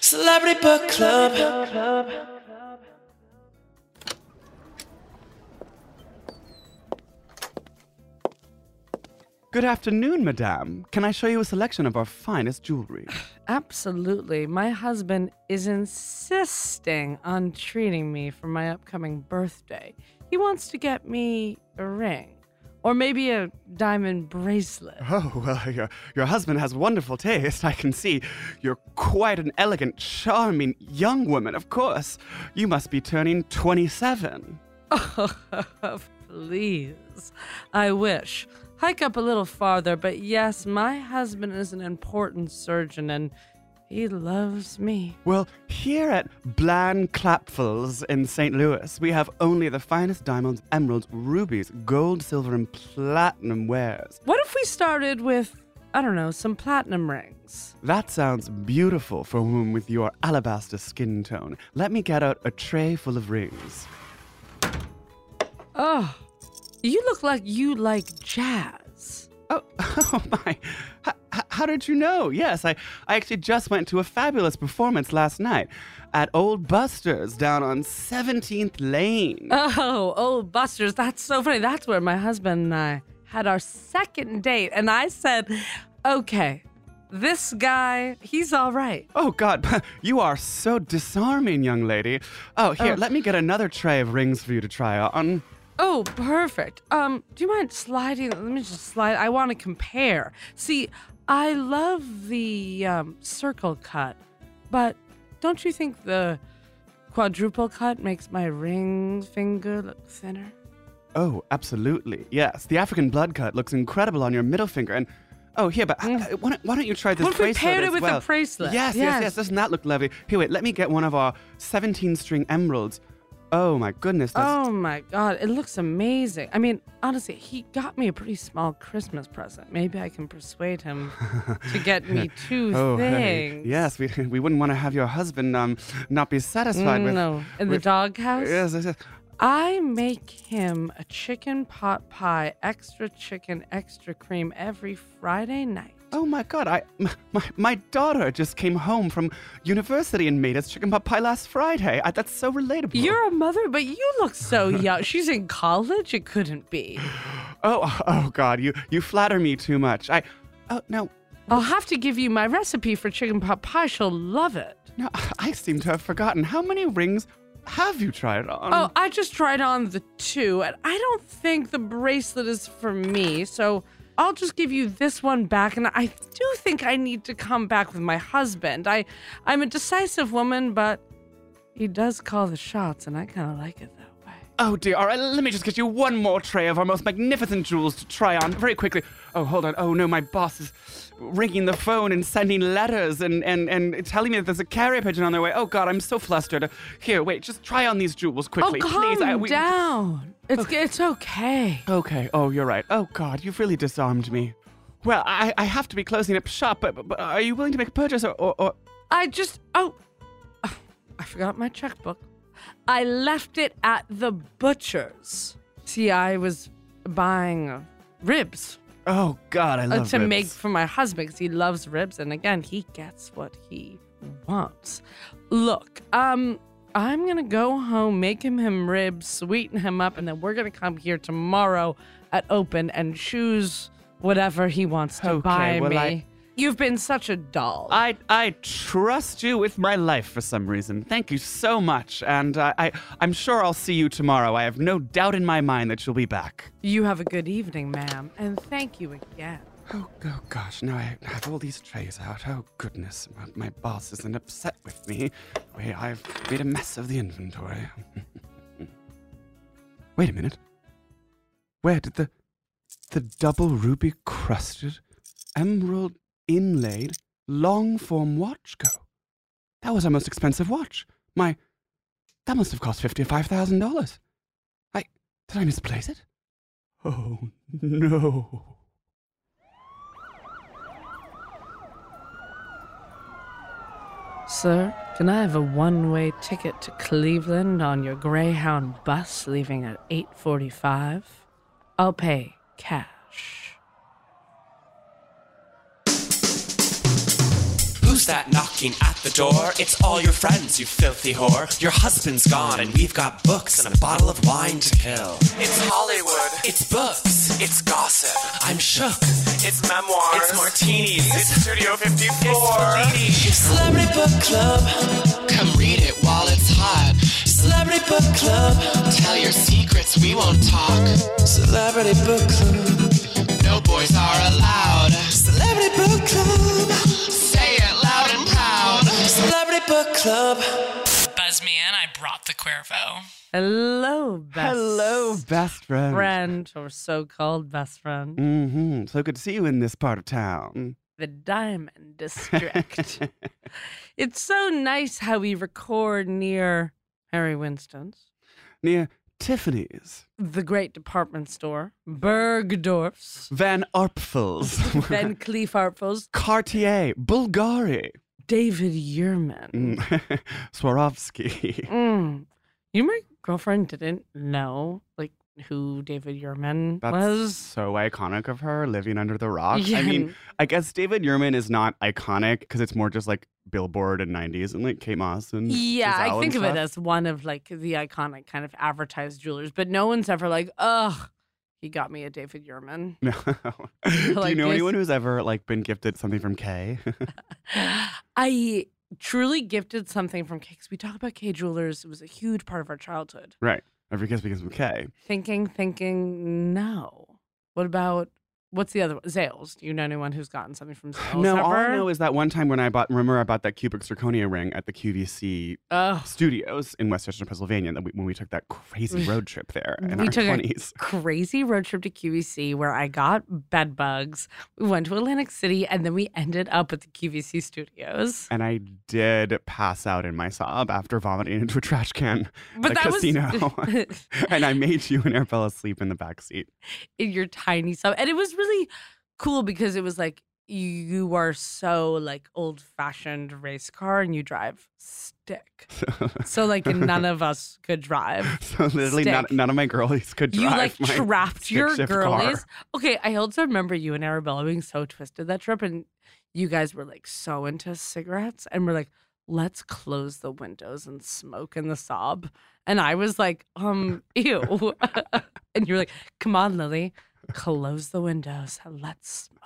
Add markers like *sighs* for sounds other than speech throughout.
Celebrity Book Club. Good afternoon, madame. Can I show you a selection of our finest jewelry? *sighs* Absolutely. My husband is insisting on treating me for my upcoming birthday. He wants to get me a ring. Or maybe a diamond bracelet. Oh, well, your, your husband has wonderful taste, I can see. You're quite an elegant, charming young woman, of course. You must be turning 27. Oh, *laughs* please. I wish. Hike up a little farther, but yes, my husband is an important surgeon and he loves me. Well, here at Bland Clapfuls in St. Louis, we have only the finest diamonds, emeralds, rubies, gold, silver, and platinum wares. What if we started with, I don't know, some platinum rings? That sounds beautiful for a woman with your alabaster skin tone. Let me get out a tray full of rings. Oh, you look like you like jazz. Oh, *laughs* oh my. H- h- how did you know? Yes, I, I actually just went to a fabulous performance last night at Old Buster's down on 17th Lane. Oh, old Buster's. That's so funny. That's where my husband and I had our second date. And I said, okay, this guy, he's all right. Oh, God, *laughs* you are so disarming, young lady. Oh, here, Oh. let me get another tray of rings for you to try on. Oh, perfect. Um, do you mind sliding? Let me just slide. I want to compare. See, I love the um, circle cut, but don't you think the quadruple cut makes my ring finger look thinner? Oh, absolutely. Yes, the African blood cut looks incredible on your middle finger. And oh, here, but uh, why, don't, why don't you try this What if we bracelet paired it with a bracelet? Yes, yes, Yes. yes. Doesn't that look lovely? Here, wait. Let me get one of our 17-string emeralds. Oh my goodness. Oh my god, it looks amazing. I mean, honestly, he got me a pretty small Christmas present. Maybe I can persuade him to get me *laughs* two Oh, hey, things. yes, we, *laughs* we wouldn't want to have your husband um not be satisfied with. no, in the with- doghouse. Yes, yes, yes. I make him a chicken pot pie, extra chicken, extra cream every Friday night. Oh my God! I my, my daughter just came home from university and made us chicken pot pie last Friday. I, that's so relatable. You're a mother, but you look so *laughs* young. She's in college. It couldn't be. oh oh God! You you flatter me too much. I oh no I'll have to give you my recipe for chicken pot pie. She'll love it. no *laughs* I seem to have forgotten how many rings have you tried on? Oh, I just tried on the two, and I don't think the bracelet is for me. So I'll just give you this one back. And I do think I need to come back with my husband. I, I'm a decisive woman, but he does call the shots, and I kind of like it that way. Oh dear. All right, let me just get you one more tray of our most magnificent jewels to try on very quickly. Oh, hold on. Oh no, my boss is ringing the phone and sending letters and, and, and telling me that there's a carrier pigeon on their way. Oh god, I'm so flustered. Here, wait, just try on these jewels quickly, oh, calm please. I- we- down. It's it's okay. Okay. Oh, you're right. Oh god, you've really disarmed me. Well, I, I have to be closing up shop, but, but are you willing to make a purchase or, or, or I just oh, I forgot my checkbook. I left it at the butcher's. See, I was buying ribs Oh God, I uh, love to ribs. make for my husband because he loves ribs, and again, he gets what he wants. Look, um, I'm gonna go home, make him him ribs, sweeten him up, and then we're gonna come here tomorrow at open and choose whatever he wants to Okay, buy well, me. I- You've been such a doll. I I trust you with my life for some reason. Thank you so much, and uh, I I'm sure I'll see you tomorrow. I have no doubt in my mind that you'll be back. you have a good evening, ma'am, and thank you again. Oh, oh gosh, now I have all these trays out. Oh goodness, my, my boss isn't upset with me. Wait, I've made a mess of the inventory. *laughs* Wait a minute. Where did the the double ruby crusted, emerald inlaid, long form watch go? That was our most expensive watch. My that must have cost fifty five thousand dollars. I did I misplace it? Oh no. Sir, can I have a one-way ticket to Cleveland on your Greyhound bus leaving at 8:45? I'll pay cash. That knocking at the door? It's all your friends, you filthy whore. Your husband's gone, and we've got books and a bottle of wine to kill. It's Hollywood. It's books. It's gossip. I'm shook. It's memoirs. It's martinis. It's Studio 54. It's Celebrity Book Club. Come read it while it's hot. Celebrity Book Club. Tell your secrets, we won't talk. Celebrity Book Club. No boys are allowed. Celebrity Book Club. Club. Buzz me in, I brought the Cuervo. Hello, best Hello, best friend. friend or so-called best friend. Mm-hmm. So good to see you in this part of town. The Diamond District. *laughs* it's so nice how we record near Harry Winston's, Near Tiffany's, the great department store, Bergdorf's, Van Arpfels, *laughs* Van Cleef Arpels, Cartier, Bulgari, David Yurman. mm. *laughs* Swarovski. *laughs* Mm. You, my girlfriend, didn't know like who David Yurman That's was. so iconic of her living under the rock. Yeah. I mean, I guess David Yurman is not iconic because it's more just like Billboard and 90s and like Kate Moss and Yeah, Gisele I think of it as one of like the iconic kind of advertised jewelers, but no one's ever like, ugh, he got me a David Yurman. No. *laughs* Do you know anyone who's ever like been gifted something from Kay? *laughs* I truly gifted something from Kay because we talk about Kay Jewelers. It was a huge part of our childhood. right. Every gift begins with K. Thinking, thinking, no. What about what's the other one? Zales. Do you know anyone who's gotten something from Zales? No, all I ever? know is that one time when I bought, remember I bought that cubic zirconia ring at the QVC studios in West Chester, Pennsylvania, that we, when we took that crazy mm. road trip there in we our took 20s. a crazy road trip to QVC where I got bed bugs. We went to Atlantic City and then we ended up at the QVC studios. And I did pass out in my Saab after vomiting into a trash can But at a was- casino. *laughs* *laughs* and I made you and Arabella sleep in the back seat. in your tiny Saab. And it was really cool because it was like you are so like old fashioned race car and you drive stick. So like none *laughs* of us could drive. So literally none, none of my girlies could drive. You like trapped your girlies. car. Okay, I also remember you and Arabella being so twisted that trip and you guys were like so into cigarettes and we're like, let's close the windows and smoke in the Saab. And I was like, um, *laughs* ew. *laughs* and you're like, come on, Lily, close the windows let's smoke.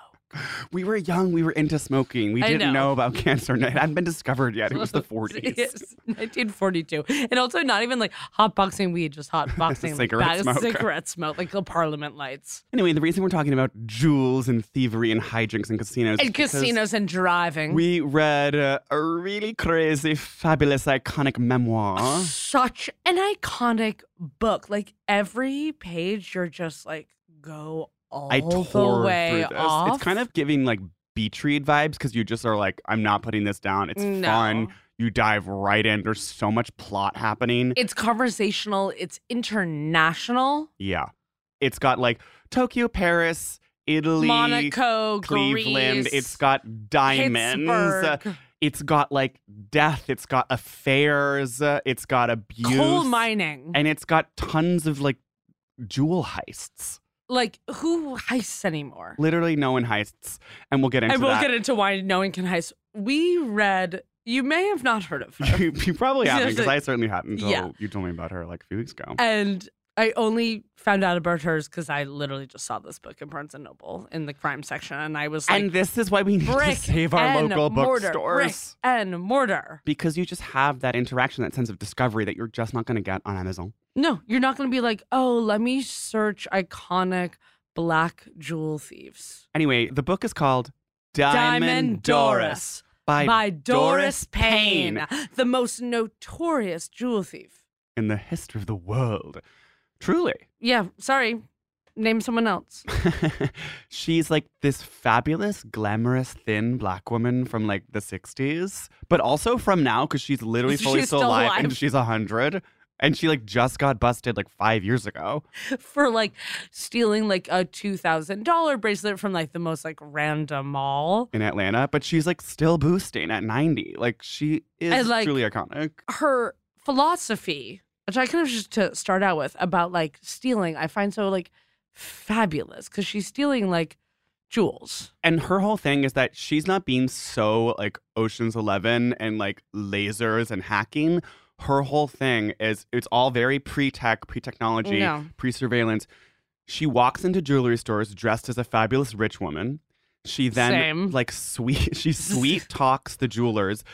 We were young. We were into smoking. We I didn't know. know. about *laughs* cancer. It hadn't been discovered yet. It was the 40s. *laughs* Yes, 1942. And also not even like hot boxing weed, just hot *laughs* boxing Cigarette smoke. cigarette smoke, like the parliament lights. Anyway, the reason we're talking about jewels and thievery and hijinks and casinos And casinos and driving. We read uh, a really crazy, fabulous, iconic memoir. Such an iconic book. Like every page, you're just like, go all I the tore way through this. off. It's kind of giving like beach read vibes because you just are like, I'm not putting this down. It's No. fun. You dive right in. There's so much plot happening. It's conversational. It's international. yeah. It's got like Tokyo, Paris, Italy, Monaco, Cleveland. Greece, It's got diamonds. Pittsburgh, It's got like death. It's got affairs. It's got abuse. coal mining. And it's got tons of like jewel heists. Like who heists anymore? Literally, no one heists. And we'll get into and we'll that. get into why no one can heist. We read. You may have not heard of her, you, *laughs* you probably *laughs* haven't because. I certainly hadn't until Yeah. you told me about her like a few weeks ago. and I only found out about hers because I literally just saw this book in Barnes and Noble in the crime section, and I was like, and this is why we need to save our local mortar, bookstores. brick and mortar. Because you just have that interaction, that sense of discovery that you're just not going to get on Amazon. No, you're not going to be like, oh, let me search iconic black jewel thieves. Anyway, the book is called Diamond, Doris by, by Doris Payne, the most notorious jewel thief. in the history of the world. Truly. Yeah, sorry. Name someone else. *laughs* she's like this fabulous, glamorous, thin black woman from like the 60s, but also from now because she's literally *laughs* fully She's still, still alive, alive. and she's 100. And she like just got busted like five years ago. *laughs* for like stealing like a two thousand dollar bracelet from like the most like random mall. in Atlanta, but she's like still boosting at 90. Like she is And, like- truly iconic. Her philosophy, which I kind of just to start out with about like stealing, I find so like fabulous because she's stealing like jewels. And her whole thing is that she's not being so like Ocean's 11 and like lasers and hacking. Her whole thing is it's all very pre-tech, pre-technology, No. pre-surveillance. She walks into jewelry stores dressed as a fabulous rich woman. She then Same. like sweet *laughs* she sweet *laughs* talks the jewelers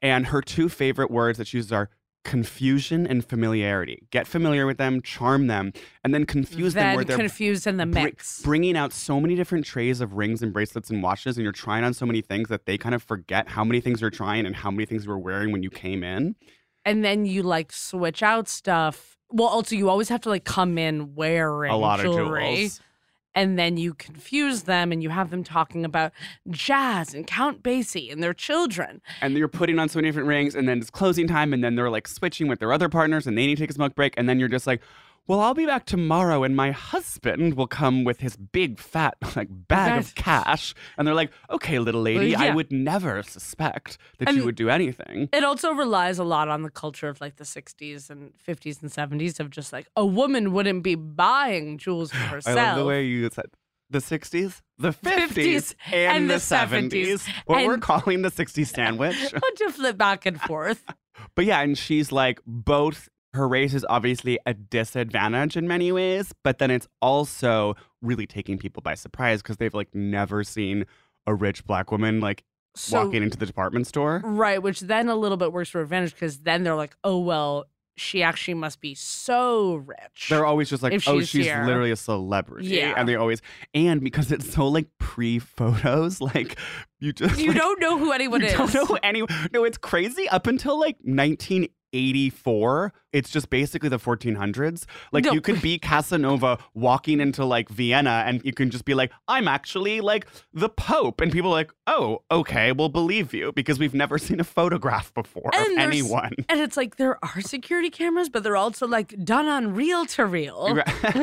and her two favorite words that she uses are confusion and familiarity. Get familiar with them, charm them, and then confuse them then where they're confused in the mix. bringing out so many different trays of rings and bracelets and watches, and you're trying on so many things that they kind of forget how many things you're trying and how many things you were wearing when you came in. and then you like switch out stuff. Well, also you always have to like come in wearing a lot jewelry. of jewels. And then you confuse them and you have them talking about jazz and Count Basie and their children. And you're putting on so many different rings, and then it's closing time, and then they're like switching with their other partners, and they need to take a smoke break, and then you're just like, well, I'll be back tomorrow, and my husband will come with his big fat *laughs* like bag of cash, and they're like, okay, little lady, I yeah. would never suspect that you would do anything. It also relies a lot on the culture of like the 60s and 50s and 70s of just like a woman wouldn't be buying jewels for *gasps* I herself. love the way you said the 60s, the 50s, 50s, and, and the, the 70s. 70s. What we're calling the 60s sandwich. *laughs* I'll just flip back and forth. *laughs* but yeah, and she's like both her race is obviously a disadvantage in many ways, but then it's also really taking people by surprise because they've like never seen a rich black woman like So, walking into the department store. right, which then a little bit works for advantage because then they're like, oh, well, she actually must be so rich. They're always just like, oh, she's she's literally a celebrity. Yeah. And they always, and because it's so like pre photos, *laughs* like you just. you like, don't know who anyone you is. don't know any. No, it's crazy. Up until like 1984, it's just basically the 1400s. Like No. you could be Casanova walking into like Vienna, and you can just be like, "I'm actually like the Pope," and people are like, "Oh, okay, we'll believe you because we've never seen a photograph before of And there's- anyone." And it's like there are security cameras, but they're also like done on reel to reel. *laughs*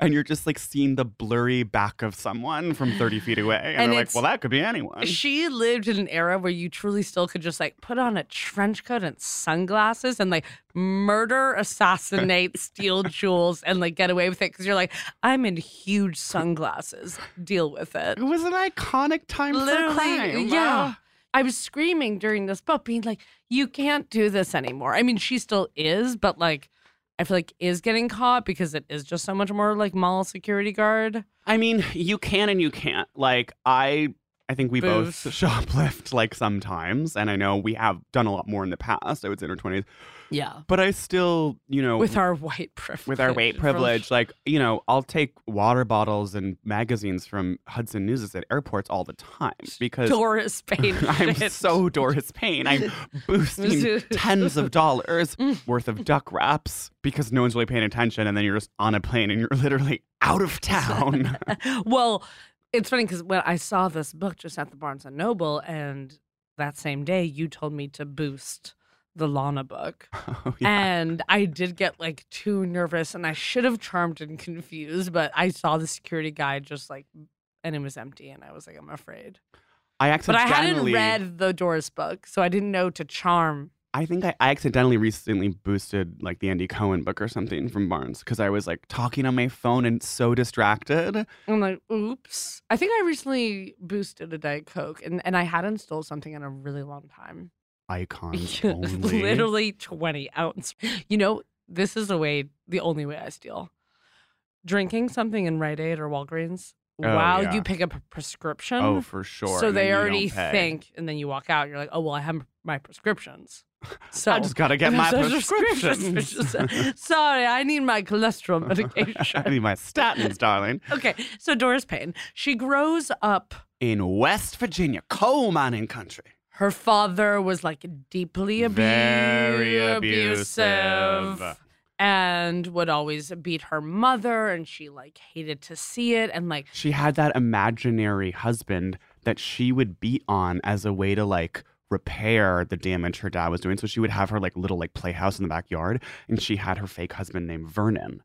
and you're just like seeing the blurry back of someone from 30 feet away, and, And they're like, "Well, that could be anyone." She lived in an era where you truly still could just like put on a trench coat and sunglasses and like murder, assassinate, *laughs* steal jewels, and like get away with it because you're like, I'm in huge sunglasses. Deal with it. It was an iconic time for crime. yeah. I was screaming during this book, being like, you can't do this anymore. I mean, she still is, but like, I feel like is getting caught because it is just so much more like mall security guard. I mean, you can and you can't. Like I I think we Booze. both *laughs* shoplift like sometimes, and I know we have done a lot more in the past. I would say in our twenties, Yeah. but I still, you know, With our white privilege. with our weight from- privilege, like you know, I'll take water bottles and magazines from Hudson News at airports all the time because Doris Payne. *laughs* I'm shit. so Doris Payne. I'm *laughs* boosting tens of dollars worth of duck wraps because no one's really paying attention, and then you're just on a plane and you're literally out of town. well, it's funny because when I saw this book just at the Barnes and Noble, and that same day you told me to boost the Lana book. *laughs* Oh, yeah. And I did get like too nervous and I should have charmed and confused, but I saw the security guy just like and it was empty and I was like, I'm afraid. I But I hadn't read the Doris book, so I didn't know to charm. I think I, I accidentally recently boosted like the Andy Cohen book or something from Barnes because I was like talking on my phone and so distracted. I'm like, oops. I think I recently boosted a Diet Coke and, and I hadn't stole something in a really long time. Icons *laughs* only. Literally 20 ounce. You know, this is the way, the only way I steal. Drinking something in Rite Aid or Walgreens Oh, while yeah. you pick up a prescription. Oh, for sure. So and they already think, and then you walk out, you're like, oh, well, I have my prescriptions. So I just gotta get my *laughs* prescription. *laughs* Sorry, I need my cholesterol medication. *laughs* I need my statins, darling. okay, so Doris Payne, she grows up. In West Virginia, coal mining country. Her father was like deeply abu- Very abusive abusive. and would always beat her mother, and she like hated to see it. And like, She had that imaginary husband that she would beat on as a way to like repair the damage her dad was doing. So she would have her like little like playhouse in the backyard and she had her fake husband named Vernon.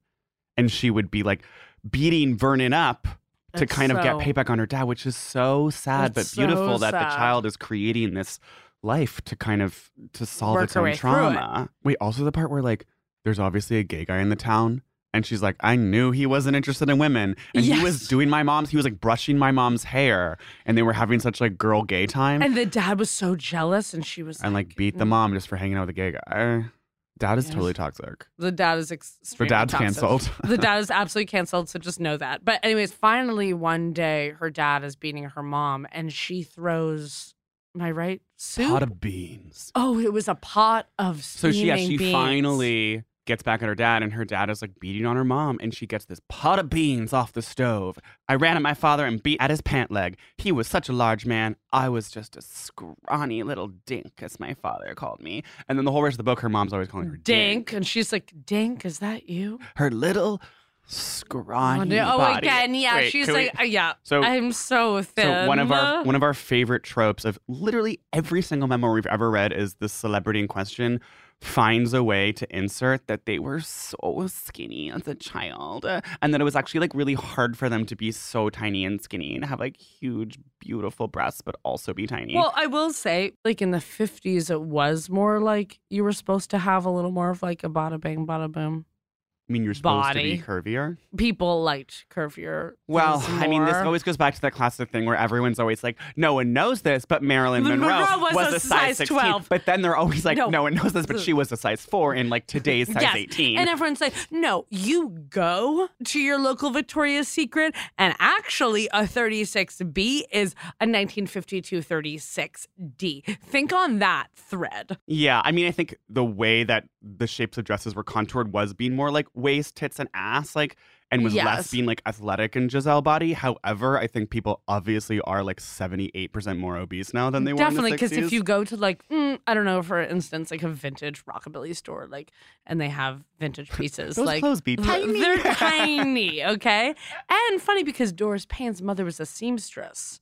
And she would be like beating Vernon up to That's kind of get payback on her dad, which is so sad but beautiful so that the child is creating this life to kind of to solve Work its own trauma. Wait, also the part where like there's obviously a gay guy in the town and she's like, I knew he wasn't interested in women. And he was doing my mom's, he was like brushing my mom's hair and they were having such like girl gay time and, the dad was so jealous, and she was and like beat "Mm." the mom just for hanging out with a gay guy. Dad is Yes. totally toxic. The dad is ex- The dad's toxic. canceled. *laughs* the dad is absolutely canceled, so just know that. But anyways, finally one day her dad is beating her mom and she throws am I right? Soup? Pot of beans. oh, it was a pot of So she yeah, she beans. finally gets back at her dad and her dad is like beating on her mom and she gets this pot of beans off the stove. I ran at my father and beat at his pant leg. He was such a large man. I was just a scrawny little dink, as my father called me. And then the whole rest of the book, her mom's always calling her Dink. And she's like, Dink, is that you? Her little scrawny oh, body. again, yeah. Wait, she's can we- like, uh, yeah. So- I'm so thin. So one of our *laughs* one of our favorite tropes of literally every single memoir we've ever read is the celebrity in question finds a way to insert that they were so skinny as a child and that it was actually like really hard for them to be so tiny and skinny and have like huge beautiful breasts but also be tiny. Well, I will say, like in the 50s, it was more like you were supposed to have a little more of like a bada bang, bada boom. I mean you're supposed body. to be curvier. People liked curvier. Well, I mean, this always goes back to that classic thing where everyone's always like, "No one knows this," but Marilyn Monroe Monroe, was a a size 16. 12. But then they're always like, No. "No one knows this," but she was a size four in like today's size Yes. 18. And everyone's like, no, you go to your local Victoria's Secret, and actually, a 36B is a 1952 36D. Think on that thread. yeah, I mean, I think the way that the shapes of dresses were contoured was being more like waist, tits, and ass, like, and was Yes. less being like athletic and Gisele body. However, I think people obviously are like 78% more obese now than they Definitely, were Definitely, because if you go to like, mm, I don't know, for instance, like a vintage rockabilly store, like, and they have vintage *laughs* pieces, Those like clothes be tiny. They're *laughs* tiny, okay. And funny because Doris Payne's mother was a seamstress,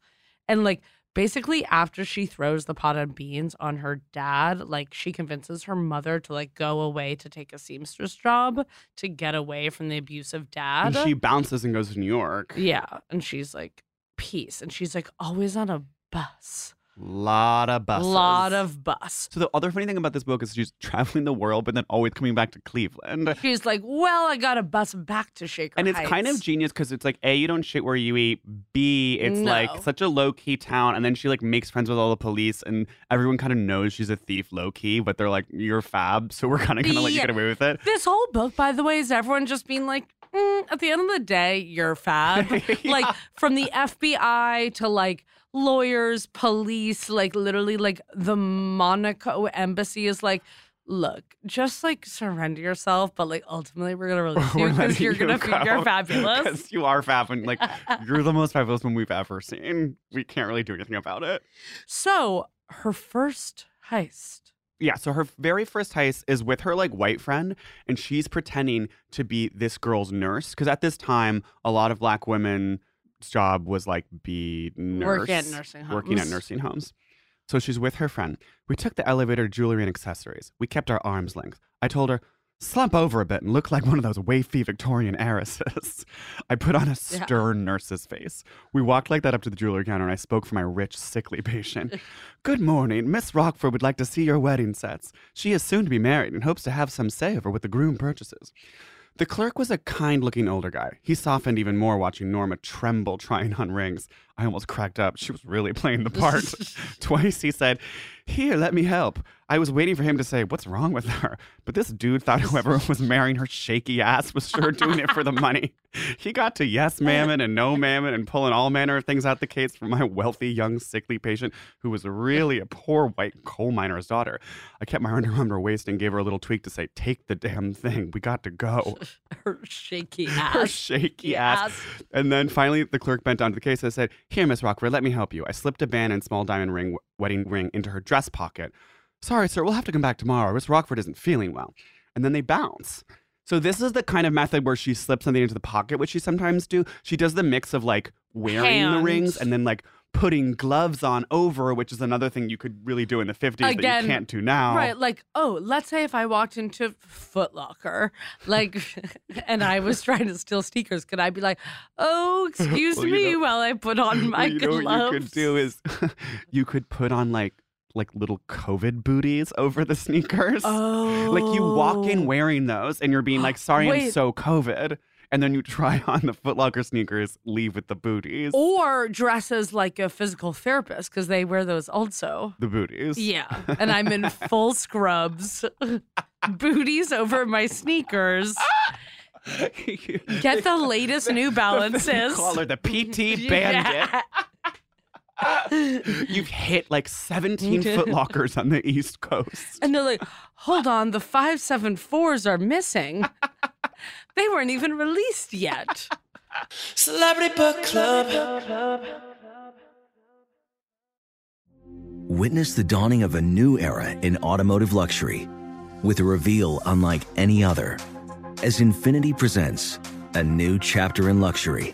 and like basically after she throws the pot of beans on her dad, like she convinces her mother to like go away to take a seamstress job to get away from the abusive dad. and she bounces and goes to New York. yeah, and she's like, peace, and she's like always on a bus. Lot of buses. A lot of bus. So the other funny thing about this book is she's *laughs* traveling the world, but then always coming back to Cleveland. She's like, well, I got a bus back to Shaker And it's kind of genius because it's like A, you don't shit where you eat. B, it's No. like such a low key town. And then she like makes friends with all the police and everyone kind of knows she's a thief low key, but they're like, you're fab. So we're kind of gonna let you get away with it. This whole book, by the way, is everyone just being like, mm, at the end of the day, you're fab. *laughs* Like from the FBI to like lawyers, police, like literally like the Monaco embassy is like, look, just like surrender yourself, but like ultimately we're gonna release *laughs* you because you're gonna you be you're *laughs* fabulous. 'cause you are fab and like *laughs* you're the most fabulous one we've ever seen. We can't really do anything about it. So her first heist. Yeah, so her very first heist is with her like white friend, and she's pretending to be this girl's nurse. Because at this time, a lot of black women's job was like be nurse, Work at nursing homes. working at nursing homes. So she's with her friend. We took the elevator to jewelry and accessories. We kept our arms length. I told her, slump over a bit and look like one of those wafy Victorian heiresses. *laughs* I put on a Yeah. stern nurse's face. We walked like that up to the jewelry counter and I spoke for my rich, sickly patient. *laughs* Good morning. Miss Rockford would like to see your wedding sets. She is soon to be married and hopes to have some say over what the groom purchases. The clerk was a kind looking older guy. He softened even more watching Norma tremble trying on rings. I almost cracked up. She was really playing the part. *laughs* *laughs* Twice he said, Here, let me help. I was waiting for him to say, What's wrong with her? But this dude thought *laughs* whoever was marrying her shaky ass was sure doing it for the money. He got to yes, mammon, and no, mammon, and pulling all manner of things out the case for my wealthy, young, sickly patient who was really a poor white coal miner's daughter. I kept my arm around her waist and gave her a little tweak to say, Take the damn thing. We got to go. *laughs* Her shaky ass. Her shaky ass. ass. And then finally, the clerk bent down to the case and said, Here, Miss Rockford, let me help you. I slipped a band and small diamond ring, wedding ring, into her dress pocket. Sorry, sir, we'll have to come back tomorrow. Miss Rockford isn't feeling well. And then they bounce. So this is the kind of method where she slips something into the pocket, which she sometimes do. She does the mix of like wearing the rings and then like putting gloves on over, which is another thing you could really do in the 50s that Again, you can't do now. Right, like, oh, let's say if I walked into Foot Locker, like, *laughs* and I was trying to steal sneakers, could I be like, oh, *laughs* excuse Well, you me know- while I put on *laughs* my you know gloves? what you could do is you could put on like like little COVID booties *laughs* over the sneakers. oh, Like you walk in oh. wearing those and you're being like, *gasps* sorry, I'm so COVID. And then you try *laughs* on the Footlocker sneakers, leave with the booties. or dress as like a physical therapist because they wear those also. The booties. Yeah, and I'm in *laughs* full scrubs, booties over my sneakers. Get the latest New Balances. Call her the PT Bandit. Yeah. You've hit like 17 Foot Lockers on the East Coast. And they're like, hold on, the 574s are missing. they weren't even released yet. Celebrity Book Club. Witness the dawning of a new era in automotive luxury with a reveal unlike any other as Infiniti presents a new chapter in luxury,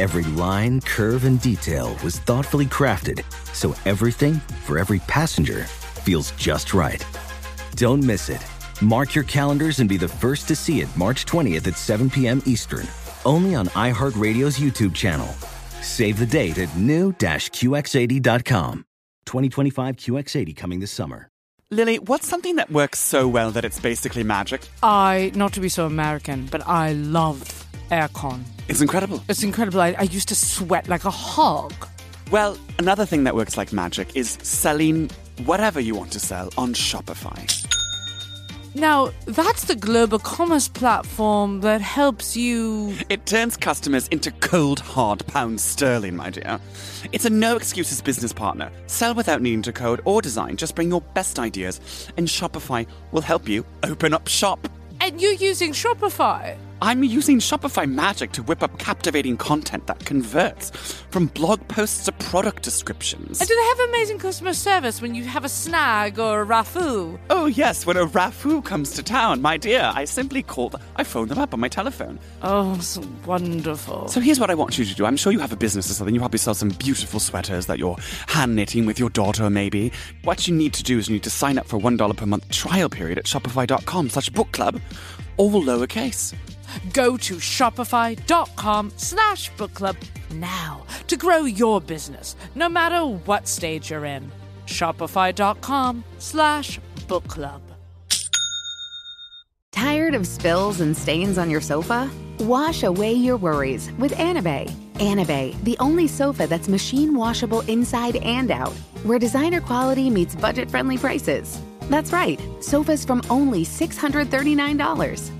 Every line, curve, and detail was thoughtfully crafted so everything for every passenger feels just right. Don't miss it. Mark your calendars and be the first to see it March 20th at 7 p.m. Eastern, only on iHeartRadio's YouTube channel. Save the date at new-QX80.com. 2025 QX80 coming this summer. Lily, what's something that works so well that it's basically magic? I, not to be so American, but I love aircon. It's incredible. It's incredible. I, I used to sweat like a hog. Well, another thing that works like magic is selling whatever you want to sell on Shopify. Now, that's the global commerce platform that helps you. It turns customers into cold, hard pounds sterling, my dear. It's a no excuses business partner. Sell without needing to code or design. Just bring your best ideas, and Shopify will help you open up shop. And you're using Shopify. I'm using Shopify Magic to whip up captivating content that converts from blog posts to product descriptions. And do they have amazing customer service when you have a snag or a raffoo? Oh, yes, when a raffoo comes to town, my dear, I simply called, I phoned them up on my telephone. Oh, so wonderful. So here's what I want you to do. I'm sure you have a business or something. You probably sell some beautiful sweaters that you're hand knitting with your daughter, maybe. What you need to do is you need to sign up for a $1 per month trial period at shopify.com slash book club, all lowercase. Go to shopify.com slash book club now to grow your business, no matter what stage you're in. Shopify.com slash book club. Tired of spills and stains on your sofa? Wash away your worries with Anabei. Anabei, the only sofa that's machine washable inside and out, where designer quality meets budget friendly prices. That's right, sofas from only $639.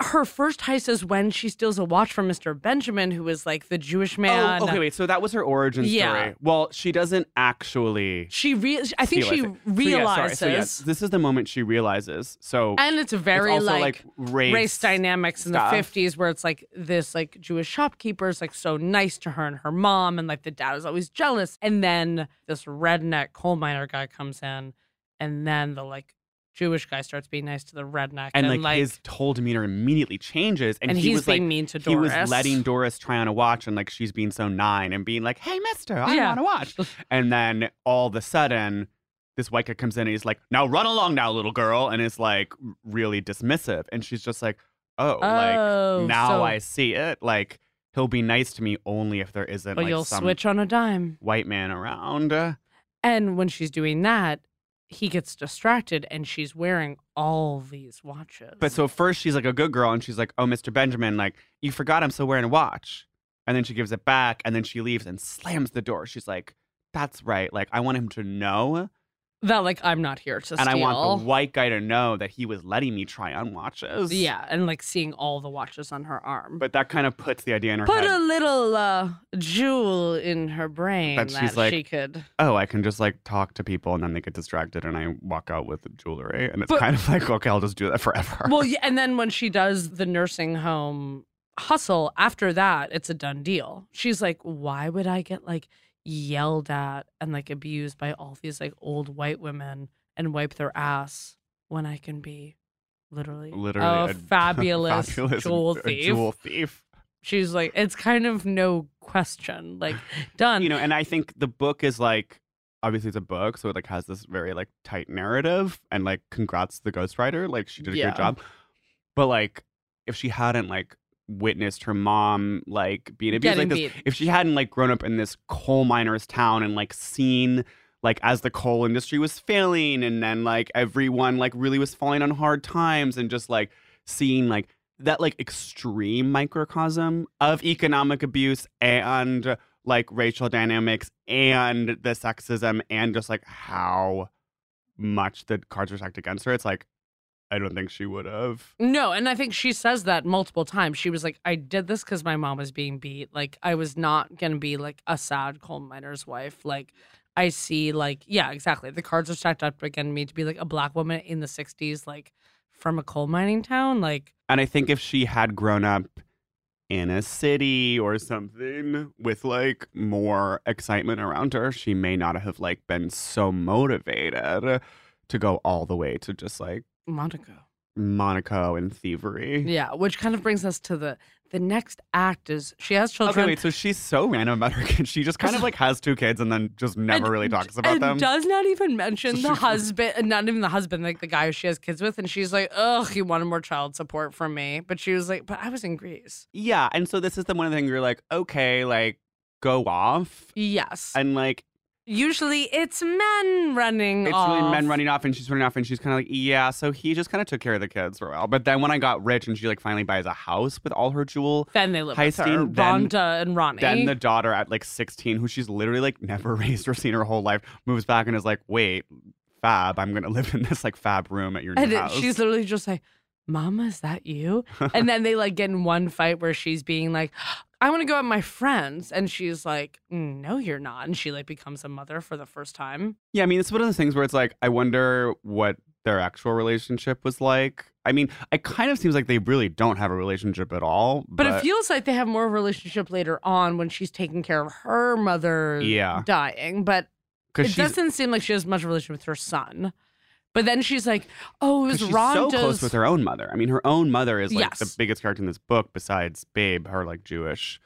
her first heist is when she steals a watch from Mr. Benjamin, who is like the Jewish oh, man. Oh, okay, wait. So that was her origin story. Yeah. Well, she doesn't actually. She re- I think she it. So, yeah, sorry. realizes, So, yes, this is the moment she realizes. So and it's very also, like, like, race dynamics in stuff. the fifties, where it's like this like Jewish shopkeeper is like so nice to her and her mom, and like the dad is always jealous, and then this redneck coal miner guy comes in, and then the like Jewish guy starts being nice to the redneck, and, like, his whole demeanor immediately changes, and, And he he's was like being mean to Doris. he was letting Doris try on a watch, and like she's being so nine and being like, "Hey, Mister, I Yeah. want a watch," *laughs* and then all of a sudden. This white guy comes in and he's like, "Now run along, now, little girl," and is like really dismissive, and she's just like, "Oh, Oh, like now so- I see it. Like he'll be nice to me only if there isn't but like you'll some switch on a dime. white man around." And when she's doing that, he gets distracted, and she's wearing all these watches. But so first she's like a good girl and she's like, "Oh, Mr. Benjamin, like you forgot I'm still wearing a watch." And then she gives it back and then she leaves and slams the door. She's like, "That's right. Like I want him to know that like I'm not here to steal, and steal. I want the white guy to know that he was letting me try on watches." Yeah, and like seeing all the watches on her arm. But that kind of puts the idea in her head. Put head. a little uh, jewel in her brain That that, she's like- she could. oh, I can just like talk to people and then they get distracted and I walk out with the jewelry and it's But- kind of like, okay, I'll just do that forever. Well, yeah, *laughs* and then when she does the nursing home hustle, after that, it's a done deal. She's like, why would I get like yelled at and like abused by all these like old white women and wipe their ass when I can be literally, Literally a, fabulous, *laughs* fabulous jewel thief? jewel thief. She's like, it's kind of no question. Like, *laughs* done. you know and i think the book is like obviously it's a book so it like has this very like tight narrative and like congrats to the ghostwriter like she did a Yeah. good job but like if she hadn't like witnessed her mom like being abused Getting like this beat. if she hadn't like grown up in this coal miners town and like seen like as the coal industry was failing and then like everyone like really was falling on hard times and just like seeing like that like extreme microcosm of economic abuse and like racial dynamics and the sexism and just like how much the cards were stacked against her it's like i don't think she would have No, and I think she says that multiple times. She was like, I did this because my mom was being beat. Like, I was not going to be like a sad coal miner's wife. Like, I see, like, yeah, exactly. The cards are stacked up against me to be like a black woman in the 60s, like from a coal mining town. Like, And I think if she had grown up in a city or something with like more excitement around her, she may not have like been so motivated to go all the way to just like Monaco. Monaco and thievery. Yeah, which kind of brings us to the the next act is she has children. Okay, wait. So she's so random about her kids. She just kind of like has two kids and then just never and- really talks about and them. does not even mention the husband, and not even the husband, like the guy who she has kids with. And she's like, "Ugh, he wanted more child support from me." But she was like, "But I was in Greece." yeah, and so this is the one of the things you're like, okay, like go off, Yes. and like Usually it's men running it's off. really men running off, and she's running off, and she's kind of like, yeah. So he just kind of took care of the kids for a while. But then when I got rich, and she like finally buys a house with all her jewel. Then they live with her, Heisting, then- Rhonda and Ronnie. Then the daughter at like 16, who she's literally like never *laughs* raised or seen her whole life, moves back and is like, wait, Fab, I'm gonna live in this like Fab room at your new and it- house. she's literally just like, Mama, is that you? *laughs* and then they like get in one fight where she's being like, I want to go out with my friends. And she's like, mm, No, you're not. And she like becomes a mother for the first time. Yeah, I mean, it's one of those things where it's like, I wonder what their actual relationship was like. I mean, it kind of seems like they really don't have a relationship at all. But, But, it feels like they have more of a relationship later on when she's taking care of her mother Yeah. dying. But it doesn't seem like she has much relationship with her son. But then she's like, Oh, it was she's Rhonda's. so close with her own mother. I mean, her own mother is like the biggest character in this book besides Babe, her like Jewish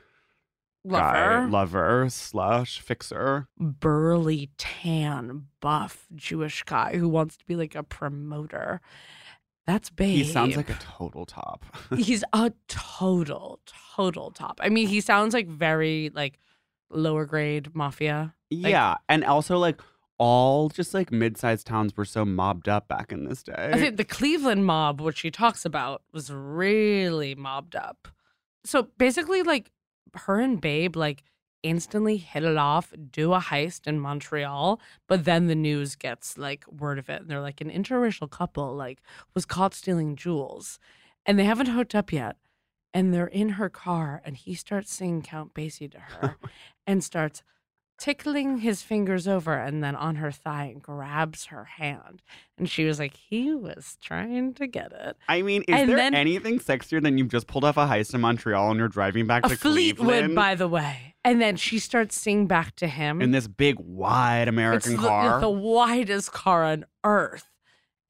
lover. guy, lover, slash fixer. burly, tan, buff Jewish guy who wants to be like a promoter. That's babe. He sounds like a total top. *laughs* He's a total, total top. I mean, he sounds like very like lower grade mafia. yeah, and also like all just like mid-sized towns were so mobbed up back in this day. I think the Cleveland mob, which she talks about, was really mobbed up. So basically, like her and Babe, like instantly hit it off, do a heist in Montreal, but then the news gets like word of it, and they're like an interracial couple, like was caught stealing jewels, and they haven't hooked up yet, and they're in her car, and he starts singing Count Basie to *laughs* her, and starts tickling his fingers over and then on her thigh and grabs her hand. And she was like, he was trying to get it. I mean, is And there then- anything sexier than you've just pulled off a heist in Montreal and you're driving back to Fleetwood, Cleveland by the way. And then she starts singing back to him. in this big, wide American it's the, car? the widest car on earth.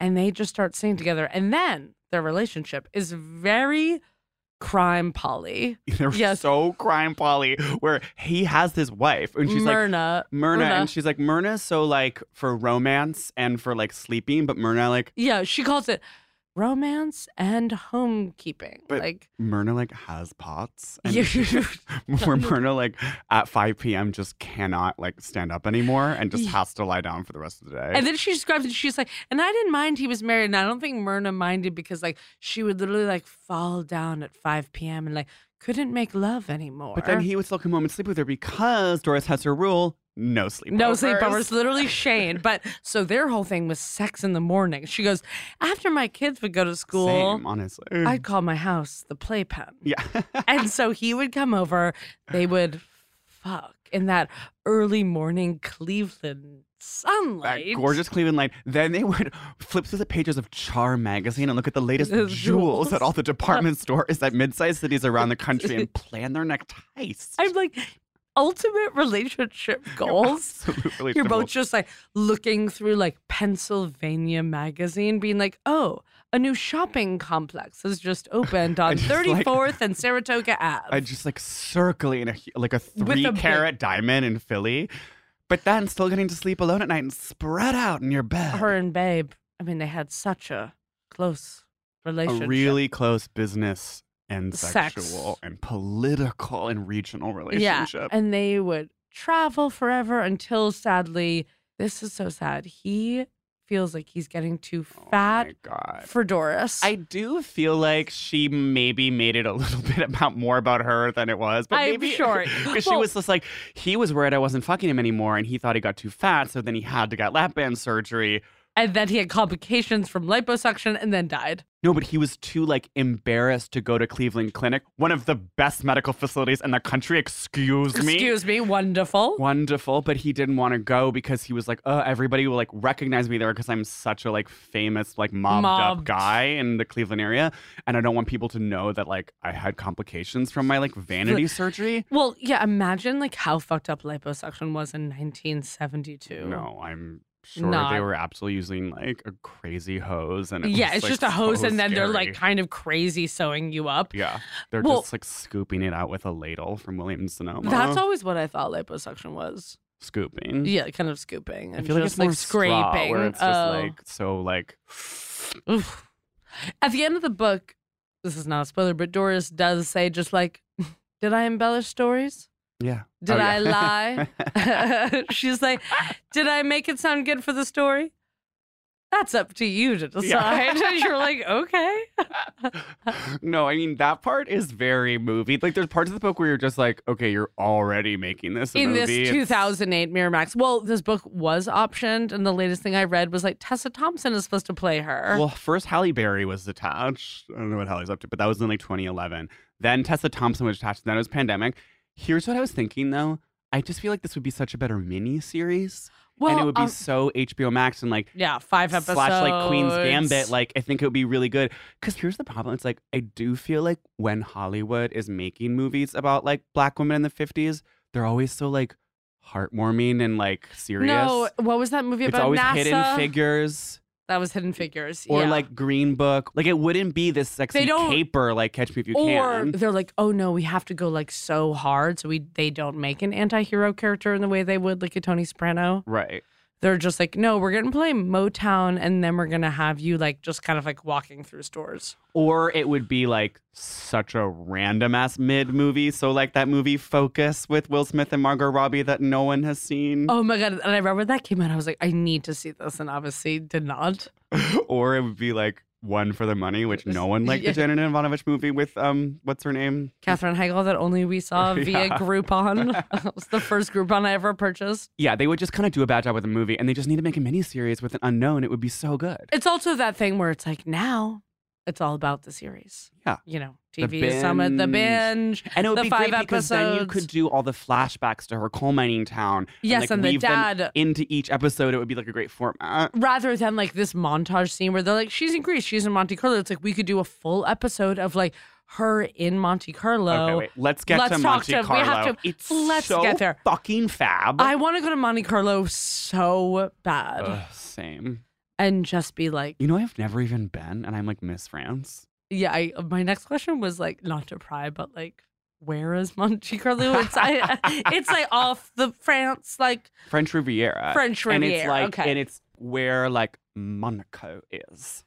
And they just start singing together. And then their relationship is very crime poly. *laughs* They're Yes. so crime Polly, where he has this wife, and she's like Myrna. Myrna, and uh-huh. she's like Myrna's so like for romance and for like sleeping, but Myrna like yeah, she calls it romance and homekeeping. But- like, Myrna like has pots, and *laughs* *laughs* where Myrna like at 5 p.m. just cannot like stand up anymore and just has to lie down for the rest of the day. And then she describes it. She's like, and I didn't mind he was married. And I don't think Myrna minded because like she would literally like fall down at 5 p.m. and like couldn't make love anymore. but then he would still come home and sleep with her because Doris has her rule: no sleepovers. no sleepovers, literally Shane. But so their whole thing was sex in the morning. She goes, after my kids would go to school, Same, honestly. I'd call my house the playpen. yeah. *laughs* and so he would come over. They would fuck in that early morning Cleveland that sunlight. gorgeous Cleveland light. Then they would flip through the pages of Char magazine and look at the latest jewels jewels. at all the department stores at mid-sized cities around the country and *laughs* plan their neckties. I'm like, ultimate relationship *laughs* goals. Absolutely. *laughs* You're both just like looking through like Pennsylvania magazine, being like, oh, a new shopping complex has just opened *laughs* on just, like- 34th and Saratoga Ave. I just like circling a, like a a three big- carat diamond in Philly, but then still getting to sleep alone at night and spread out in your bed. Her and Babe, I mean, they had such a close relationship. a relationship. really close business and Sex. sexual and political and regional yeah. relationship. And they would travel forever until sadly, this is so sad. He feels like he's getting too Oh fat God. for Doris. I do feel like she maybe made it a *laughs* little bit about more about her than it was. But I'm maybe sure. *laughs* because she was just like he was worried I wasn't fucking him anymore, and he thought he got too fat, so then he had to get lap band surgery. And then he had complications from liposuction and then died. No, but he was too like embarrassed to go to Cleveland Clinic, one of the best medical facilities in the country. Excuse me. Excuse me, wonderful. Wonderful, but he didn't want to go because he was like, "Oh, everybody will like recognize me there because I'm such a like famous like mobbed, Mobbed. up guy in the Cleveland area, and I don't want people to know that like I had complications from my like vanity surgery." Well, yeah, imagine like how fucked up liposuction was in 1972. No, I'm sure not- they were absolutely using like a crazy hose and it yeah, was, it's like, just a hose, so and then they're like kind of crazy sewing you up. yeah, they're Well- just like scooping it out with a ladle from Williams Sonoma. That's always what I thought liposuction was. scooping. Yeah, kind of scooping. I feel like it's more like scraping. where it's just Oh. like so like Oof. At the end of the book, this is not a spoiler, but Doris does say just like, *laughs* "Did I embellish stories? Yeah. Did Oh, I lie?" *laughs* *laughs* She's like, "Did I make it sound good for the story?" That's up to you to decide. And *laughs* You're like, okay. no, I mean that part is very movie. Like there's parts of the book where you're just like, okay, you're already making this a In movie. this It's- 2008 Miramax. Well, this book was optioned, and the latest thing I read was like Tessa Thompson is supposed to play her. Well, first Halle Berry was attached. I don't know what Halle's up to, but that was in like 2011. Then Tessa Thompson was attached. Then it was pandemic. Here's what I was thinking though. I just feel like this would be such a better mini series, and it would be um, so HBO Max and like yeah, five episodes. slash like Queen's Gambit. Like I think it would be really good. Because here's the problem: it's like I do feel like when Hollywood is making movies about like black women in the 50s, they're always so like heartwarming and like serious. no, what was that movie it's about always NASA? hidden figures. That was Hidden Figures. or yeah. like Green Book. Like it wouldn't be this sexy caper like Catch Me If You or Can. they're like, oh no, we have to go like so hard, so we they don't make an anti-hero character in the way they would like a Tony Soprano. Right. They're just like, no, we're gonna play Motown, and then we're gonna have you like just kind of like walking through stores. Or it would be like such a random ass mid movie. So like that movie Focus with Will Smith and Margot Robbie that no one has seen. Oh my god! And I remember that came out. I was like, I need to see this, and obviously did not. *laughs* or it would be like One for the Money, which no one liked Yeah. the Janet Evanovich movie with um what's her name? Katherine Heigl that only we saw *laughs* via Yeah. Groupon. *laughs* *laughs* it was the first Groupon I ever purchased. Yeah, they would just kind of do a bad job with the movie and they just need to make a miniseries with an unknown. It would be so good. It's also that thing where it's like now it's all about the series. Yeah. You know, TV The Summit, the binge. And it would be five great because then you could do all the flashbacks to her coal mining town. Yes, like, and the dad- into each episode. It would be like a great format. rather than like this montage scene where they're like, she's in Greece, she's in Monte Carlo. It's like we could do a full episode of like her in Monte Carlo. Okay, wait. Let's get Let's to Monte to- we Carlo. have to- it's let's so get there. fucking fab. I want to go to Monte Carlo so bad Ugh, same. And just be like, You know, I've never even been, and I'm like Miss France. yeah. I, uh, my next question was like not to pry, but like, where is *laughs* Monte Carlo? It's I, uh, it's like *laughs* off the France, like French Riviera. French And it's Riviera, like, okay. and it's where like Monaco is.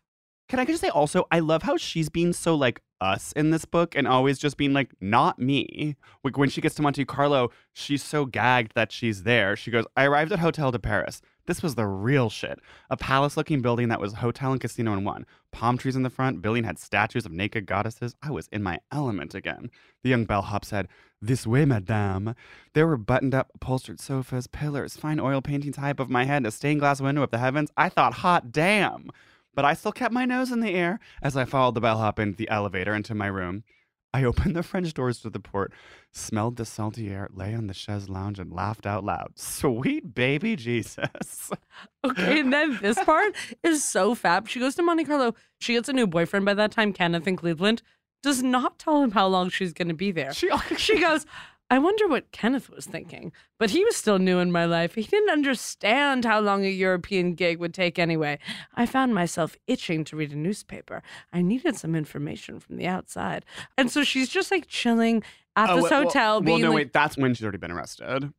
Can I just say also, I love how she's being so like us in this book and always just being like, not me. Like when she gets to Monte Carlo, she's so gagged that she's there. She goes, I arrived at Hotel de Paris. This was the real shit. A palace looking building that was hotel and casino in one. Palm trees in the front. Building had statues of naked goddesses. I was in my element again. The young bellhop said, This way, madame. There were buttoned up upholstered sofas, pillars, fine oil paintings high above my head, and a stained glass window of the heavens. I thought, hot damn. But I still kept my nose in the air as I followed the bellhop into the elevator into my room. I opened the French doors to the port, smelled the salty air, lay on the chaise lounge, and laughed out loud. Sweet baby Jesus. Okay, and then this *laughs* part is so fab. She goes to Monte Carlo. She gets a new boyfriend by that time, Kenneth in Cleveland. Does not tell him how long she's going to be there. She, She goes, I wonder what Kenneth was thinking. But he was still new in my life. He didn't understand how long a European gig would take anyway. I found myself itching to read a newspaper. I needed some information from the outside. And so she's just like chilling at Oh, this well- hotel, Well, being no, like, wait. That's when she's already been arrested.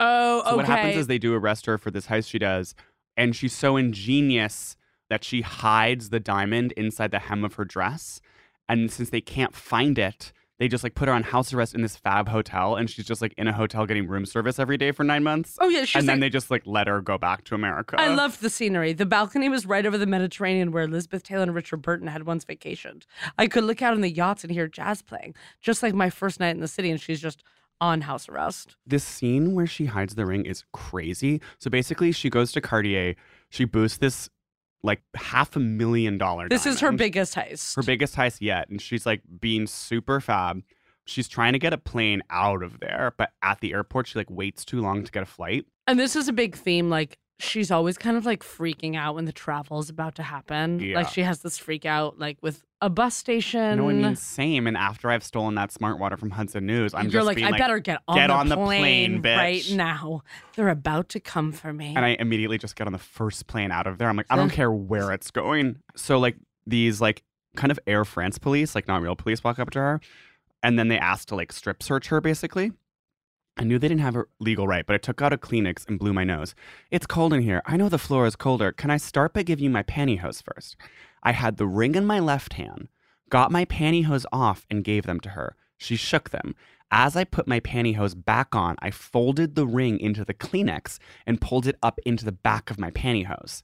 oh, okay. So what happens is they do arrest her for this heist she does, and she's so ingenious that she hides the diamond inside the hem of her dress. And since they can't find it, they just like put her on house arrest in this fab hotel, and she's just like in a hotel getting room service every day for nine months. oh, yeah. She's and then they just like let her go back to America. I loved the scenery. The balcony was right over the Mediterranean where Elizabeth Taylor and Richard Burton had once vacationed. I could look out on the yachts and hear jazz playing, just like my first night in the city, and she's just on house arrest. this scene where she hides the ring is crazy. So basically, she goes to Cartier, she boosts this like half a million dollar. This is her biggest heist. her biggest heist yet, and she's like being super fab. She's trying to get a plane out of there, but at the airport, she like waits too long to get a flight. and this is a big theme. Like she's always kind of like freaking out when the travel is about to happen. Yeah. Like she has this freak out like with a bus station. No, I mean same. And after I've stolen that smart water from Hudson News, I'm You're just like, I like, better get on, "Get the, on the plane plane, right now. They're about to come for me. and I immediately just get on the first plane out of there. I'm like, I don't care where it's going. So like these like kind of Air France police, like not real police, walk up to her, and then they ask to like strip search her basically. I knew they didn't have a legal right, but I took out a Kleenex and blew my nose. It's cold in here. I know the floor is colder. Can I start by giving you my pantyhose first? I had the ring in my left hand, got my pantyhose off, and gave them to her. She shook them. As I put my pantyhose back on, I folded the ring into the Kleenex and pulled it up into the back of my pantyhose.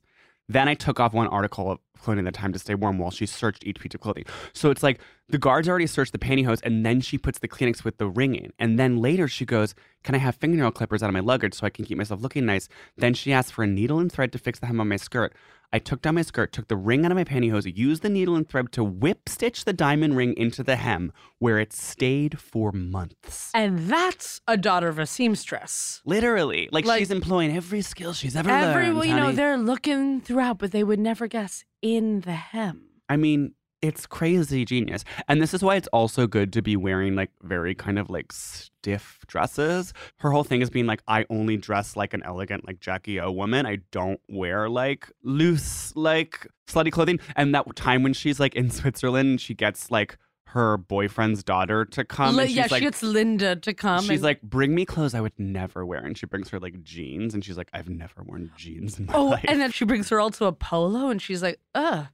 Then I took off one article of clothing at the time to stay warm while she searched each piece of clothing. So it's like the guards already searched the pantyhose and then she puts the Kleenex with the ring in. And then later she goes, Can I have fingernail clippers out of my luggage so I can keep myself looking nice? Then she asks for a needle and thread to fix the hem of my skirt. I took down my skirt, took the ring out of my pantyhose, used the needle and thread to whip stitch the diamond ring into the hem, where it stayed for months. and that's a daughter of a seamstress. Literally, like, Like- she's employing every skill she's ever learned. Everyone, you know, they're looking throughout, but they would never guess in the hem. I mean, it's crazy genius. And this is why it's also good to be wearing like very kind of like stiff dresses. Her whole thing is being like, I only dress like an elegant, like Jackie O woman. I don't wear like loose, like slutty clothing. And that time when she's like in Switzerland, she gets like her boyfriend's daughter to come. She's yeah, like, she gets Linda to come. She's and- like, bring me clothes I would never wear. And she brings her like jeans. And she's like, I've never worn jeans in my oh, life. and then she brings her all to a polo, and she's like, ugh,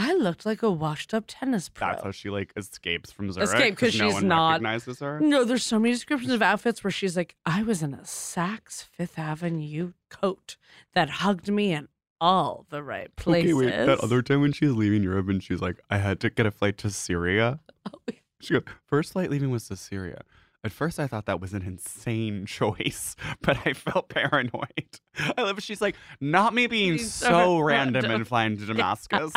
I looked like a washed up tennis pro. That's how she like escapes from Zurich. Escape, 'cause no she's one not- recognizes her. No, there's so many descriptions of outfits where she's like, I was in a Saks Fifth Avenue coat that hugged me in all the right places. Okay, wait. That other time when she's leaving Europe and she's like, I had to get a flight to Syria. *laughs* Oh, yeah. She goes, first flight leaving was to Syria. At first, I thought that was an insane *laughs* choice, but I felt paranoid. *laughs* I love. She's like, not me being Being so so random random. and flying to Damascus.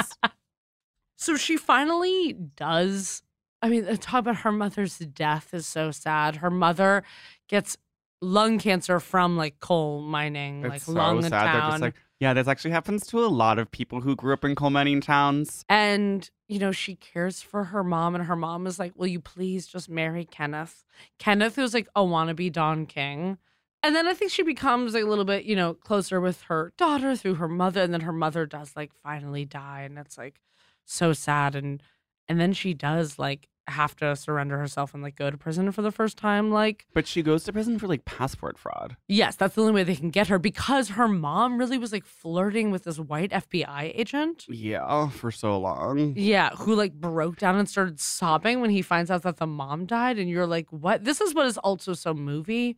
So she finally does. I mean, the talk about her mother's death is so sad. Her mother gets lung cancer from like coal mining, like it's so lung sad. They're just like, yeah, this actually happens to a lot of people who grew up in coal mining towns. And, you know, she cares for her mom, and her mom is like, Will you please just marry Kenneth? Kenneth, who's like a wannabe Don King. And then I think she becomes like a little bit, you know, closer with her daughter through her mother. And then her mother does like finally die. And it's like so sad. And and then she does like have to surrender herself and like go to prison for the first time. Like, But she goes to prison for like passport fraud. yes, that's the only way they can get her because her mom really was like flirting with this white FBI agent. Yeah, for so long. Yeah, who like broke down and started sobbing when he finds out that the mom died, and you're like, "What?" This is what is also so movie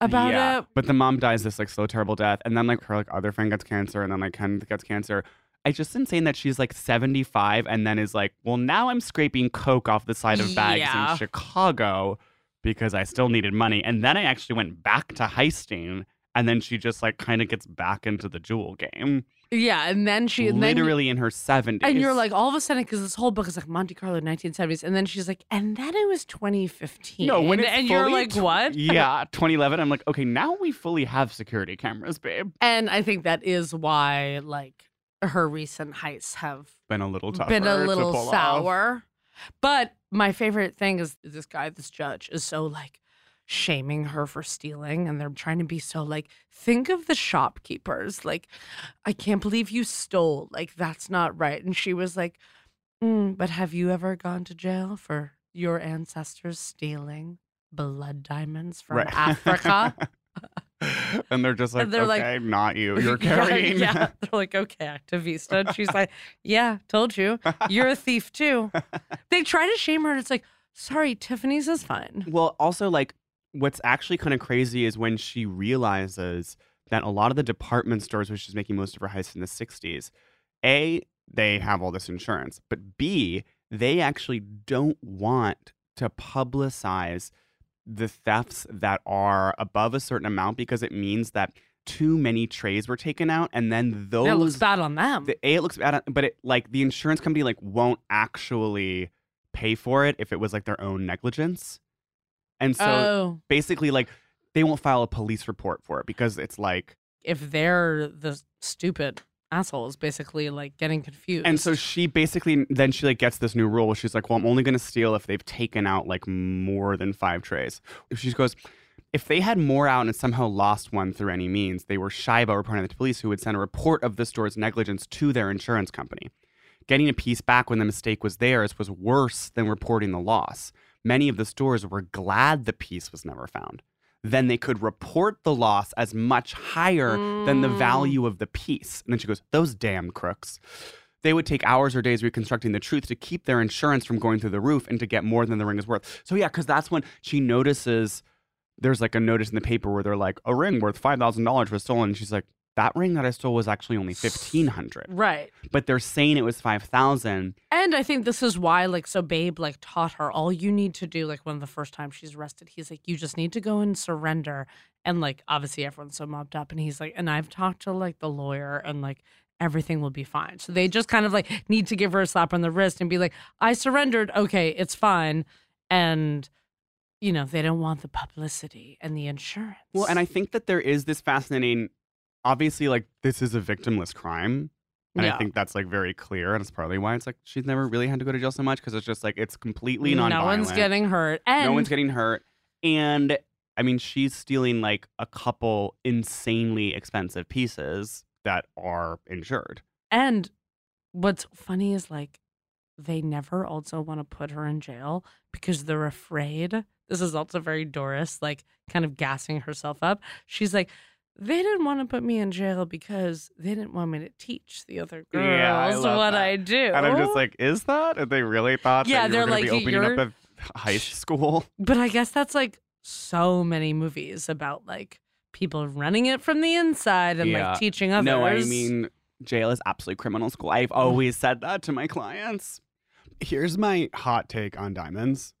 about yeah. it. But the mom dies this like slow, terrible death, and then like her like other friend gets cancer, and then like Ken gets cancer. It's just insane that she's like 75 and then is like, well, now I'm scraping coke off the side of bags Yeah. in Chicago because I still needed money. And then I actually went back to heisting, and then she just like kind of gets back into the jewel game. Yeah, and then she and then literally in her 70s. and you're like, all of a sudden, because this whole book is like Monte Carlo 1970s, and then she's like, and then it was 2015. no, when it's and you're like, tw- what? *laughs* Yeah, 2011. I'm like, okay, now we fully have security cameras, babe. And I think that is why like her recent heists have Been a little tougher. been a to little off. sour. But my favorite thing is this guy, this judge, is so like shaming her for stealing. And they're trying to be so like, think of the shopkeepers. Like, I can't believe you stole. Like, that's not right. And she was like, "Mm, but have you ever gone to jail for your ancestors stealing blood diamonds from Right. Africa? *laughs* *laughs* and they're just like, And they're like- okay, not you. *laughs* You're *laughs* Yeah, carrying. Yeah, They're like, okay, activista. And she's like, yeah, told you. You're a thief too. They try to shame her, and it's like, sorry, Tiffany's is fine. Well, also, like, what's actually kind of crazy is when she realizes that a lot of the department stores where she's making most of her heists in the 60s, A, they have all this insurance, but B, they actually don't want to publicize the thefts that are above a certain amount because it means that too many trays were taken out and then those That looks bad on them. the a it looks bad on, but it like the insurance company like won't actually pay for it if it was like their own negligence. And so oh, basically like they won't file a police report for it because it's like if they're the stupid assholes, basically like getting confused. And so she basically then she like gets this new rule. She's like, "Well, I'm only going to steal if they've taken out like more than five trays." She goes, "If they had more out and somehow lost one through any means, they were shy about reporting it to police, who would send a report of the store's negligence to their insurance company. Getting a piece back when the mistake was theirs was worse than reporting the loss. Many of the stores were glad the piece was never found." Then they could report the loss as much higher than the Mm. value of the piece. And then she goes, Those damn crooks. They would take hours or days reconstructing the truth to keep their insurance from going through the roof and to get more than the ring is worth. So, yeah, because that's when she notices there's like a notice in the paper where they're like, a ring worth $5,000 was stolen. And she's like, that ring that I stole was actually only 1500 right. But they're saying it was 5000 And I think this is why, like, so Babe, like, taught her all you need to do, like, when the first time she's arrested, he's like, you just need to go and surrender. And, like, obviously everyone's so mobbed up. And he's like, and I've talked to, like, the lawyer and, like, everything will be fine. So they just kind of, like, need to give her a slap on the wrist and be like, I surrendered. Okay, it's fine. And, you know, they don't want the publicity and the insurance. Well, and I think that there is this fascinating, obviously, like, this is a victimless crime. And Yeah. I think that's like very clear. And it's partly why it's like she's never really had to go to jail so much because it's just like it's completely non no one's getting hurt. And no one's getting hurt. And I mean, she's stealing like a couple insanely expensive pieces that are insured. And what's funny is like they never also want to put her in jail because they're afraid. This is also very Doris, like kind of gassing herself up. She's like, they didn't want to put me in jail because they didn't want me to teach the other girls Yeah, I what that. I do. And I'm just like, is that? And they really thought Yeah, they're were going to like, be opening up you're- a high school? but I guess that's like so many movies about like people running it from the inside and Yeah. like teaching others. No, I mean, jail is absolutely criminal school. I've always said that to my clients. Here's my hot take on diamonds.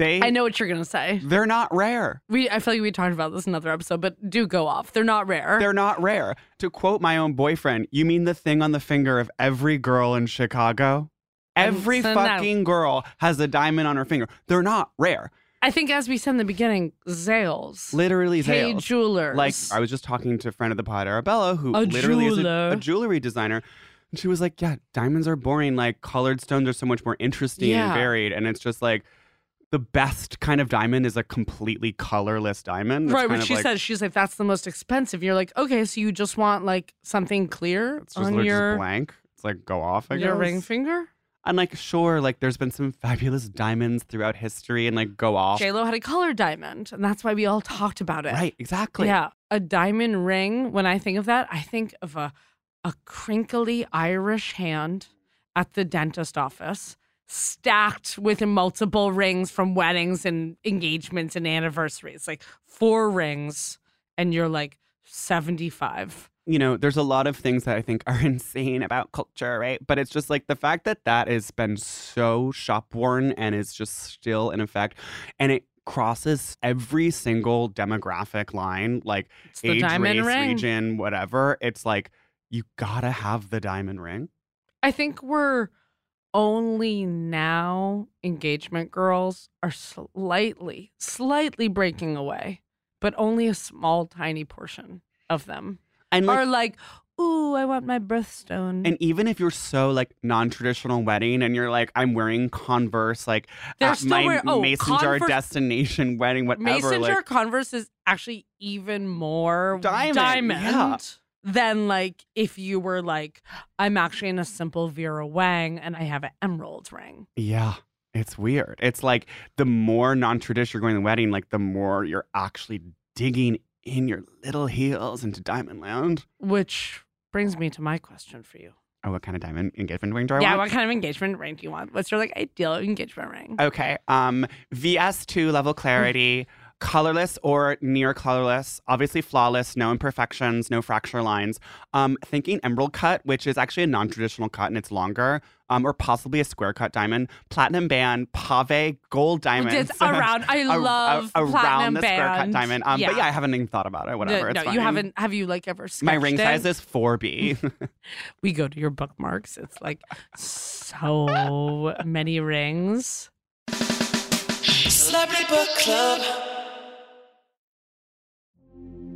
They, I know what you're gonna say. they're not rare. We, I feel like we talked about this in another episode, but do go off. They're not rare. They're not rare. To quote my own boyfriend, you mean the thing on the finger of every girl in Chicago? Every so now- fucking girl has a diamond on her finger. They're not rare. I think, as we said in the beginning, Zales, Literally, Hey Zales. Jewelers, Like I was just talking to a friend of the pod, Arabella, who A literally is a, a jewelry designer. And she was like, "Yeah, diamonds are boring. Like colored stones are so much more interesting Yeah. and varied." And it's just like the best kind of diamond is a completely colorless diamond. That's right? of she like, said, she's like, that's the most expensive. You're like, okay, so you just want like something clear It's just, on your blank. It's like go off. I guess. your guess. ring finger. And I'm like, sure, like there's been some fabulous diamonds throughout history, and like go off. J Lo had a color diamond, and that's why we all talked about it. Right, exactly. Yeah, a diamond ring. When I think of that, I think of a a crinkly Irish hand at the dentist office, stacked with multiple rings from weddings and engagements and anniversaries, like four rings, and you're like seventy five. you know, there's a lot of things that I think are *laughs* insane about culture, right? But it's just like the fact that that has been so shop worn and is just still in effect, and it crosses every single demographic line, like age, race, ring. region, whatever. It's like you gotta have the diamond ring. I think we're only now engagement girls are slightly, slightly breaking away, but only a small, tiny portion of them And like, are like, "Ooh, I want my birthstone." and even if you're so like non-traditional wedding and you're like, I'm wearing Converse, like They're uh, at my wearing- oh, mason jar destination wedding, whatever. Mason like, jar Converse is actually even more Diamond, diamond yeah. Than like if you were like, I'm actually in a simple Vera Wang and I have an emerald ring. Yeah. It's weird. It's like the more non-traditional you're going to the wedding, like the more you're actually digging in your little heels into diamond land. Which brings me to my question for you. Oh, what kind of diamond engagement ring do I yeah, want? Yeah, what kind of engagement ring do you want? What's your like ideal engagement ring? Okay. Um, VS2 level clarity, colorless or near colorless, obviously flawless, no imperfections, no fracture lines. Um, thinking emerald cut, which is actually a non-traditional cut and it's longer, um, or possibly a square cut diamond. Platinum band, pave, gold diamond. It's *laughs* around. I A- a- love around platinum the square cut diamond. Um, Yeah. But yeah, I haven't even thought about it. Whatever. No, it's no, fine. you haven't. Have you like ever? My ring sketched size is 4B. *laughs* *laughs* We go to your bookmarks. It's like so many rings. Celebrity Book Club.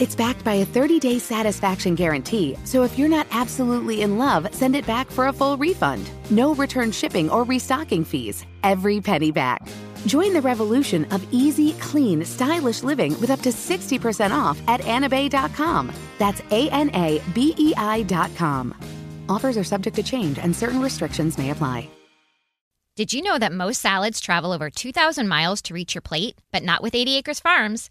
It's backed by a 30 day satisfaction guarantee, so if you're not absolutely in love, send it back for a full refund. No return shipping or restocking fees. Every penny back. Join the revolution of easy, clean, stylish living with up to 60% off at anabei.com. That's A N A B E I.com. Offers are subject to change and certain restrictions may apply. Did you know that most salads travel over 2,000 miles to reach your plate, but not with 80 Acres Farms?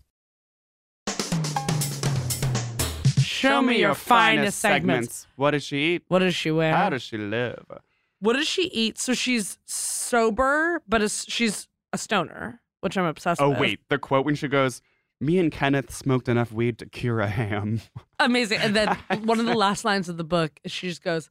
Show me your finest segments. What does she eat? What does she wear? How does she live? what does she eat? So she's sober, but is, she's a stoner, which I'm obsessed with. Oh, with. wait. The quote when she goes, Me and Kenneth smoked enough weed to cure a ham. Amazing. And then *laughs* one of the last lines of the book, is she just goes,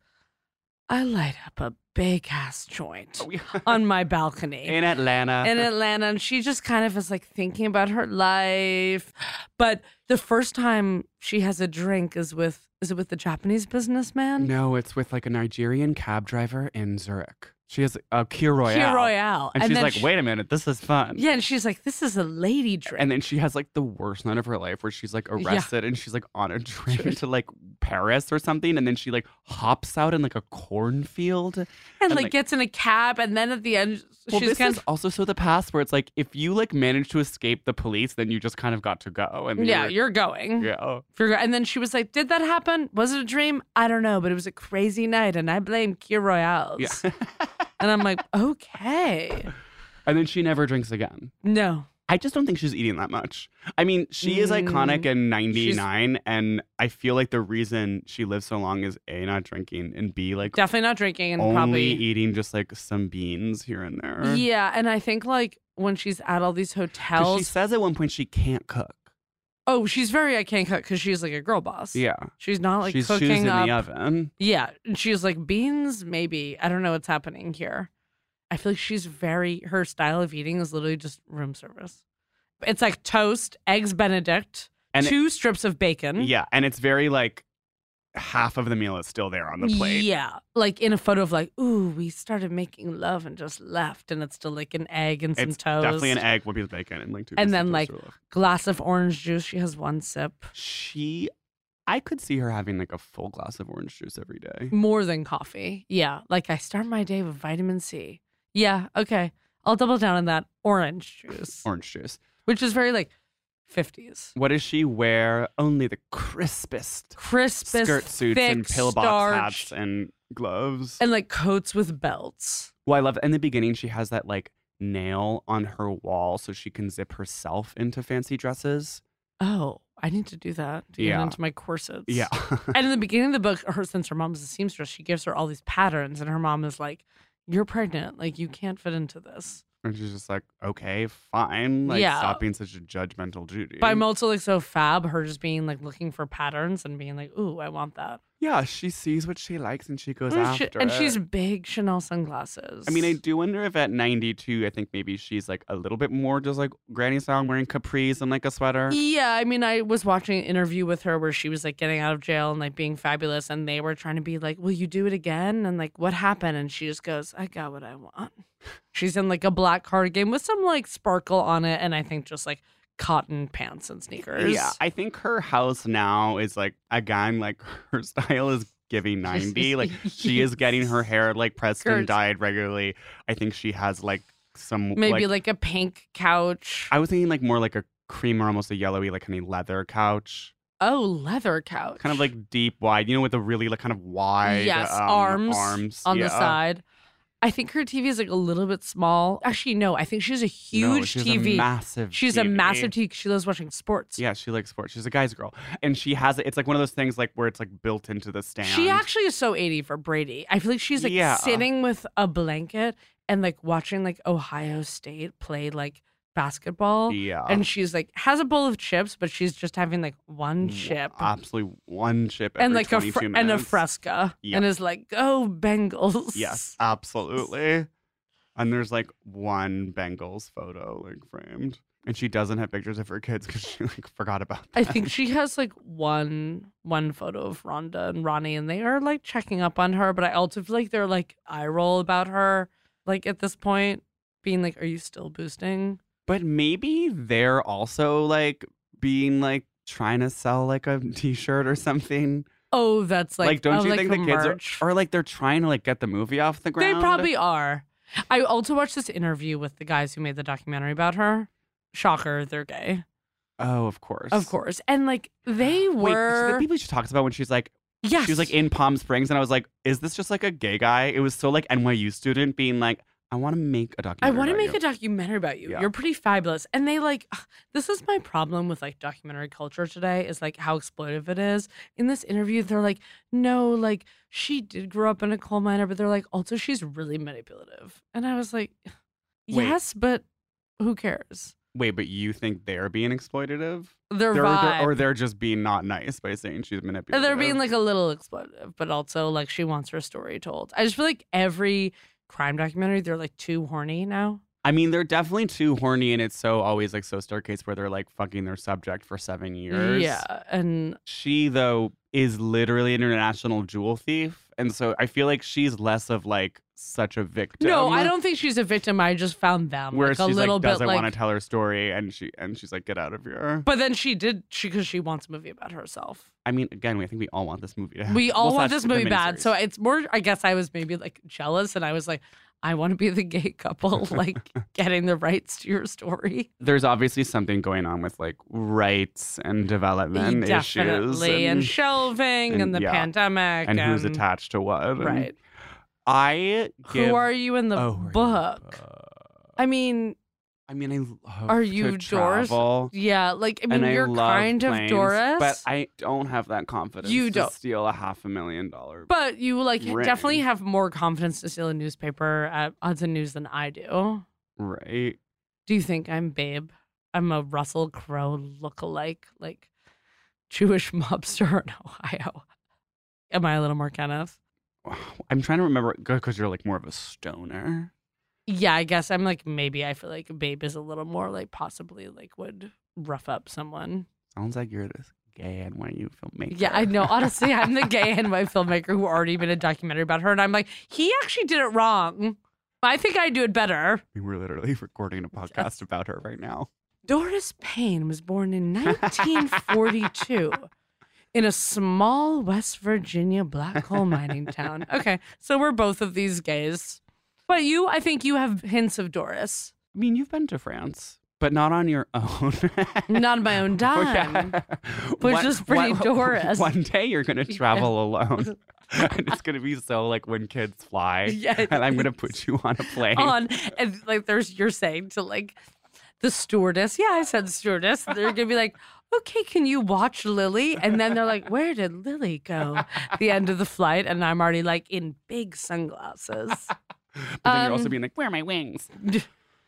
I light up a big ass joint oh, *laughs* on my balcony. In Atlanta. in Atlanta, and she just kind of is like thinking about her life. But the first time she has a drink is with is it with the Japanese businessman? No, it's with like a Nigerian cab driver in Zurich. She has a Kir Royale. Kir Royale. And, And she's like, she- wait a minute, this is fun. Yeah, and she's like, "This is a lady drink." And then she has like the worst night of her life where she's like arrested and she's like on a train to like Paris or something. And then she like hops out in like a cornfield. and, and, like, like- gets in a cab, and then at the end, Well, she's this kind is of also so the past where it's like if you like manage to escape the police, then you just kind of got to go. And yeah, you're, you're going. yeah. You're And then she was like, "Did that happen? Was it a dream? I don't know, but it was a crazy night, and I blame Kir Royales." Yeah. *laughs* and I'm like, "Okay, and then she never drinks again. no." I just don't think she's eating that much. I mean, she is iconic Mm, in 99, and I feel like the reason she lives so long is A, not drinking, and B, like Definitely not drinking, and only probably eating just like some beans here and there. Yeah, and I think like when she's at all these 'Cause hotels, she says at one point she can't cook. Oh, she's very I can't cook because she's like a girl boss. Yeah. she's not like she's shoes cooking in up. the oven. Yeah, and she's like beans, maybe. I don't know what's happening here. I feel like she's very her style of eating is literally just room service. It's like toast, eggs Benedict, And it- two strips of bacon. Yeah, and it's very like half of the meal is still there on the plate. Yeah, like in a photo of like, ooh, we started making love and just left, and it's still like an egg and some It's toast. definitely an egg with bacon and like two And then of like toast or love. glass of orange juice. She has one sip. she I could see her having like a full glass of orange juice every day. More than coffee. Yeah. Like I start my day with vitamin C. Yeah. Okay. I'll double down on that orange juice, Orange juice. which is very like 50s. What does she wear? Only the crispest Crispest skirt suits and pillbox hats and gloves. and like coats with belts. well, I love in the beginning she has that like nail on her wall so she can zip herself into fancy dresses. Oh, I need to do that to Yeah. get into my corsets. Yeah. *laughs* and in the beginning of the book, her since her mom's a seamstress, she gives her all these patterns, and her mom is like, "You're pregnant. Like you can't fit into this." And she's just like, okay, fine. Like, Yeah. stop being such a judgmental Judy. But I'm also like so fab, her just being like looking for patterns and being like, "Ooh, I want that." Yeah, she sees what she likes and she goes And, she- after and it. she's big Chanel sunglasses. I mean, I do wonder if at 92, I think maybe she's like a little bit more just like granny style, wearing capris and like a sweater. Yeah, I mean, I was watching an interview with her where she was like getting out of jail and like being fabulous, and they were trying to be like, "Will you do it again?" And like, what happened? And she just goes, "I got what I want." She's in like a black cardigan with some like sparkle on it, and I think just like cotton pants and sneakers. Yeah, I think her house now is like again like *laughs* her style is giving *laughs* 90. like she is getting her hair like pressed and dyed regularly. I think she has like some maybe like, like, a pink couch. I was thinking like more like a cream or almost a yellowy like kind of leather couch. oh, leather couch, Kind of like deep wide, you know, with a really like kind of wide yes, um, arms arms on yeah. the side. I think her TV is like a little bit small. Actually, no, I think she's a huge no, she's TV. A massive She's a massive TV. She loves watching sports. Yeah, she likes sports. She's a guy's girl. And she has it. It's like one of those things like where it's like built into the stand. She actually is so 80 for Brady. I feel like she's like Yeah. sitting with a blanket and like watching like Ohio State play like basketball. Yeah. And she's like has a bowl of chips, but she's just having like one chip Absolutely one chip every and like a 22 fr- and a fresca Yeah. and is like, go Bengals. Yes, *laughs* absolutely. And there's like one Bengals photo like framed. And she doesn't have pictures of her kids because she like forgot about. I think she *laughs* has like one one photo of Rhonda and Ronnie, and they are like checking up on her. But I also feel like they're like eye roll about her, like at this point, being like, "Are you still boosting?" But maybe they're also like being like trying to sell like a *laughs* t-shirt or something. Oh, that's like, Like, don't oh, you like think the kids merch. are or like they're trying to like get the movie off the ground? They probably are. I also watched this interview with the guys who made the documentary about her. Shocker, they're gay, Oh, of course. of course, and like they *gasps* Wait, were. the people she talks about when she's like yes, she was like in Palm Springs and I was like, is this just like a gay guy? It was so like NYU student being like, I want to make a documentary. I want to make you. a documentary about you. Yeah. You're pretty fabulous. And they like this is my problem with like documentary culture today is like how exploitive it is. In this interview, they're like, no, like she did grow up in a coal miner, but they're like, also she's really manipulative. And I was like, Wait. yes, but who cares? Wait, but you think they're being exploitative? They're, vibe. they're- or they're just being not nice by saying she's manipulative. They're being like a little exploitative, but also like she wants her story told. I just feel like every crime documentary, they're like too horny now. I mean, they're definitely too horny, and it's so always like so staircase where they're like fucking their subject for seven years. Yeah. And She though is literally an international jewel thief, and so I feel like she's less of like such a victim. no, I don't think she's a victim. I just found them Where like a she's little like bit doesn't like want to tell her story, and she and she's like, get out of here. But then she did she because she wants a movie about herself. I mean, again, I think we all want this movie to happen. We *laughs* all Well, want this movie bad. So it's more I guess I was maybe like jealous and I was like, I want to be the gay couple, *laughs* like getting the rights to your story. there's obviously something going on with like rights and development issues And, and, shelving and, and- the yeah. pandemic. and who's attached to what. and Right. I give, Who are you in the Oh, you in the book? book? I mean, I mean, I love Are to you Doris? travel, yeah, like I mean, I you're kind planes, of Doris, but I don't have that confidence. You to don't. steal a half a million dollar. But you like Ring. definitely have more confidence to steal a newspaper at Hudson News than I do. right? Do you think I'm Babe? I'm a Russell Crowe lookalike, like Jewish *laughs* mobster in Ohio. Am I a little more Kenneth? *sighs* I'm trying to remember because you're like more of a stoner. Yeah, I guess I'm like maybe I feel like Babe is a little more like possibly like would rough up someone. Sounds like you're this gay and NYU filmmaker. Yeah, I know. Honestly, *laughs* I'm the gay and white filmmaker who already made a documentary about her, and I'm like, he actually did it wrong. I think I do it better. We're literally recording a podcast about her right now. Doris Payne was born in 1942 *laughs* in a small West Virginia black coal mining town. Okay, so we're both of these gays. But you, I think you have hints of Doris. I mean, you've been to France. but not on your own. *laughs* Not on my own *laughs* dime. Which One- is pretty one- Doris. *laughs* One day you're gonna travel alone. and it's gonna be so like when kids fly. Yeah, and I'm gonna put you on a plane. on and like there's you're saying to like the stewardess yeah i said stewardess they're gonna be like okay can you watch lily and then they're like where did lily go the end of the flight and i'm already like in big sunglasses but then you're also um, being like, where are my wings?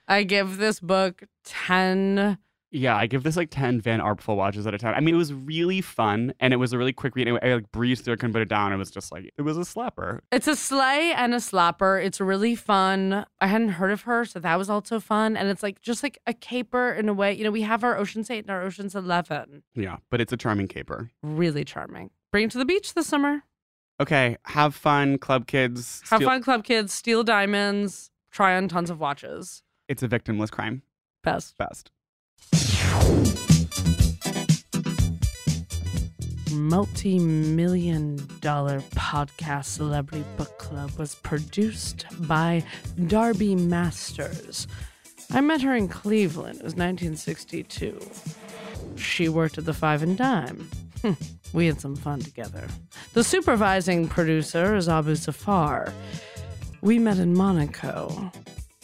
i give this book 10 Yeah, I give this like 10 Van Arpful watches out of 10. I mean, it was really fun and it was a really quick read. I like breezed through, it, couldn't put it down. It was just like, it was a slapper. it's a sleigh and a slapper it's really fun i hadn't heard of her so that was also fun and it's like just like a caper in a way you know we have our ocean's 8 and our ocean's 11 Yeah, but it's a charming caper. really charming bring it to the beach this summer Okay, have fun, club kids. Have Steal- fun, club kids. Steal diamonds. Try on tons of watches. It's a victimless crime. Best. Best. Multi million dollar podcast Celebrity Book Club was produced by Darby Masters. I met her in Cleveland. It was 1962. She worked at the Five and Dime. Hmm, we had some fun together. The supervising producer is Abu Safar. We met in Monaco.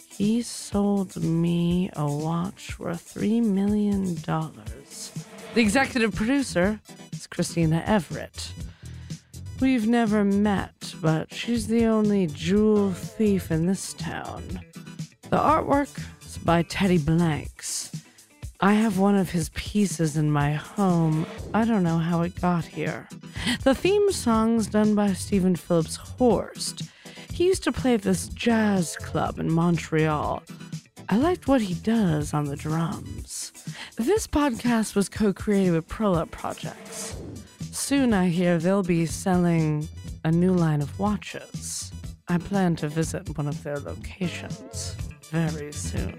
He sold me a watch worth $3 million. The executive producer is Christina Everett. We've never met, but she's the only jewel thief in this town. The artwork is by Teddy Blanks. I have one of his pieces in my home. I don't know how it got here. The theme song's done by Stephen Phillips Horst. He used to play at this jazz club in Montreal. I liked what he does on the drums. This podcast was co created with Prolap Projects. Soon I hear they'll be selling a new line of watches. I plan to visit one of their locations very soon.